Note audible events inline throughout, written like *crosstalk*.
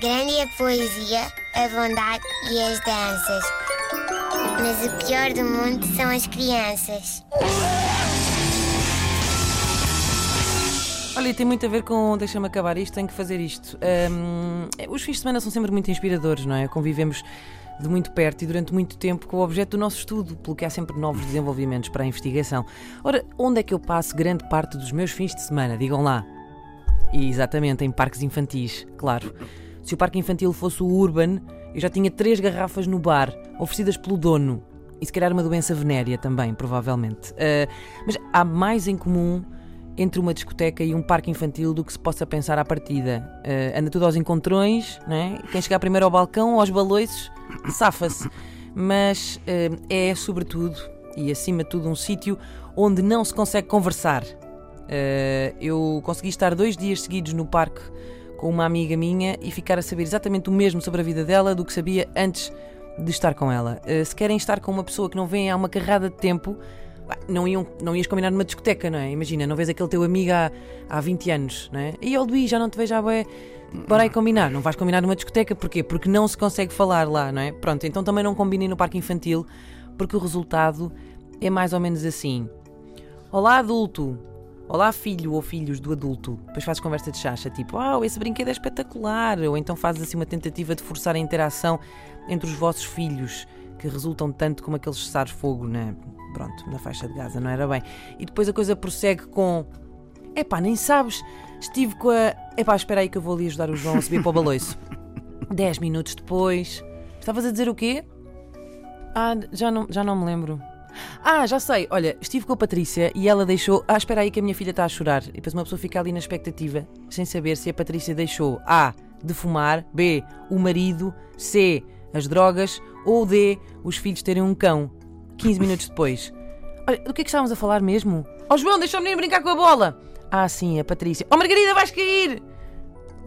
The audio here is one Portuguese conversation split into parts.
Grande é a poesia, a bondade e as danças. Mas o pior do mundo são as crianças. Olha, tem muito a ver com. Deixa-me acabar isto, tenho que fazer isto. Hum, os fins de semana são sempre muito inspiradores, não é? Convivemos de muito perto e durante muito tempo com o objeto do nosso estudo, pelo que há sempre novos desenvolvimentos para a investigação. Ora, onde é que eu passo grande parte dos meus fins de semana? Digam lá. E exatamente, em parques infantis, claro. Se o parque infantil fosse o Urban, eu já tinha três garrafas no bar, oferecidas pelo dono. E se calhar uma doença venérea também, provavelmente. Uh, mas há mais em comum entre uma discoteca e um parque infantil do que se possa pensar à partida. Uh, anda tudo aos encontrões, né? quem chegar primeiro ao balcão, aos baloiços, safa-se. Mas uh, é, sobretudo, e acima de tudo, um sítio onde não se consegue conversar. Eu consegui estar dois dias seguidos no parque com uma amiga minha e ficar a saber exatamente o mesmo sobre a vida dela do que sabia antes de estar com ela. se querem estar com uma pessoa que não vem há uma carrada de tempo, não, iam, não ias combinar numa discoteca, não é? Imagina, não vês aquele teu amigo há, há 20 anos, não é? E ó Luís, já não te vejo há. Bora aí combinar. Não vais combinar numa discoteca, porquê? Porque não se consegue falar lá, não é? Pronto, então também não combinei no parque infantil, porque o resultado é mais ou menos assim. Olá, adulto. Olá, filho ou filhos do adulto. Depois fazes conversa de chacha, tipo, ah, esse brinquedo é espetacular. Ou então fazes assim uma tentativa de forçar a interação entre os vossos filhos que resultam tanto como aqueles cessares-fogo na, pronto, na faixa de Gaza, não era bem. E depois a coisa prossegue com: epá, nem sabes, estive com a. Epá, espera aí que eu vou ali ajudar o João a subir para o baloiço. *laughs* Dez minutos depois, estavas a dizer o quê? Ah, já não, já não me lembro. Ah, já sei. Olha, estive com a Patrícia e ela deixou. Ah, espera aí que a minha filha está a chorar. E depois uma pessoa fica ali na expectativa, sem saber se a Patrícia deixou A. de fumar, B. o marido, C as drogas ou D, os filhos terem um cão. 15 minutos depois. Olha, do que é que estávamos a falar mesmo? Oh, João, deixa o menino brincar com a bola! Ah, sim, a Patrícia. Oh Margarida, vais cair!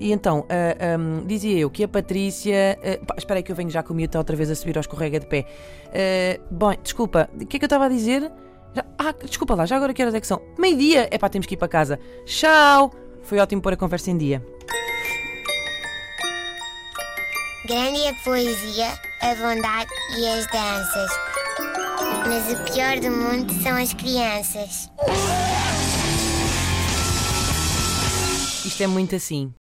E então, uh, ah, um, dizia eu que a Patrícia. Uh, pá, espera aí que eu venho já com o miúdo outra vez a subir ao escorrega de pé. Uh, bom, desculpa, o que é que eu estava a dizer? Já, ah, desculpa lá, já agora que horas é que são? Meio-dia! É pá, temos que ir para casa. Tchau! Foi ótimo pôr a conversa em dia. Grande é a poesia, a bondade e as danças. Mas o pior do mundo são as crianças. Isto é muito assim.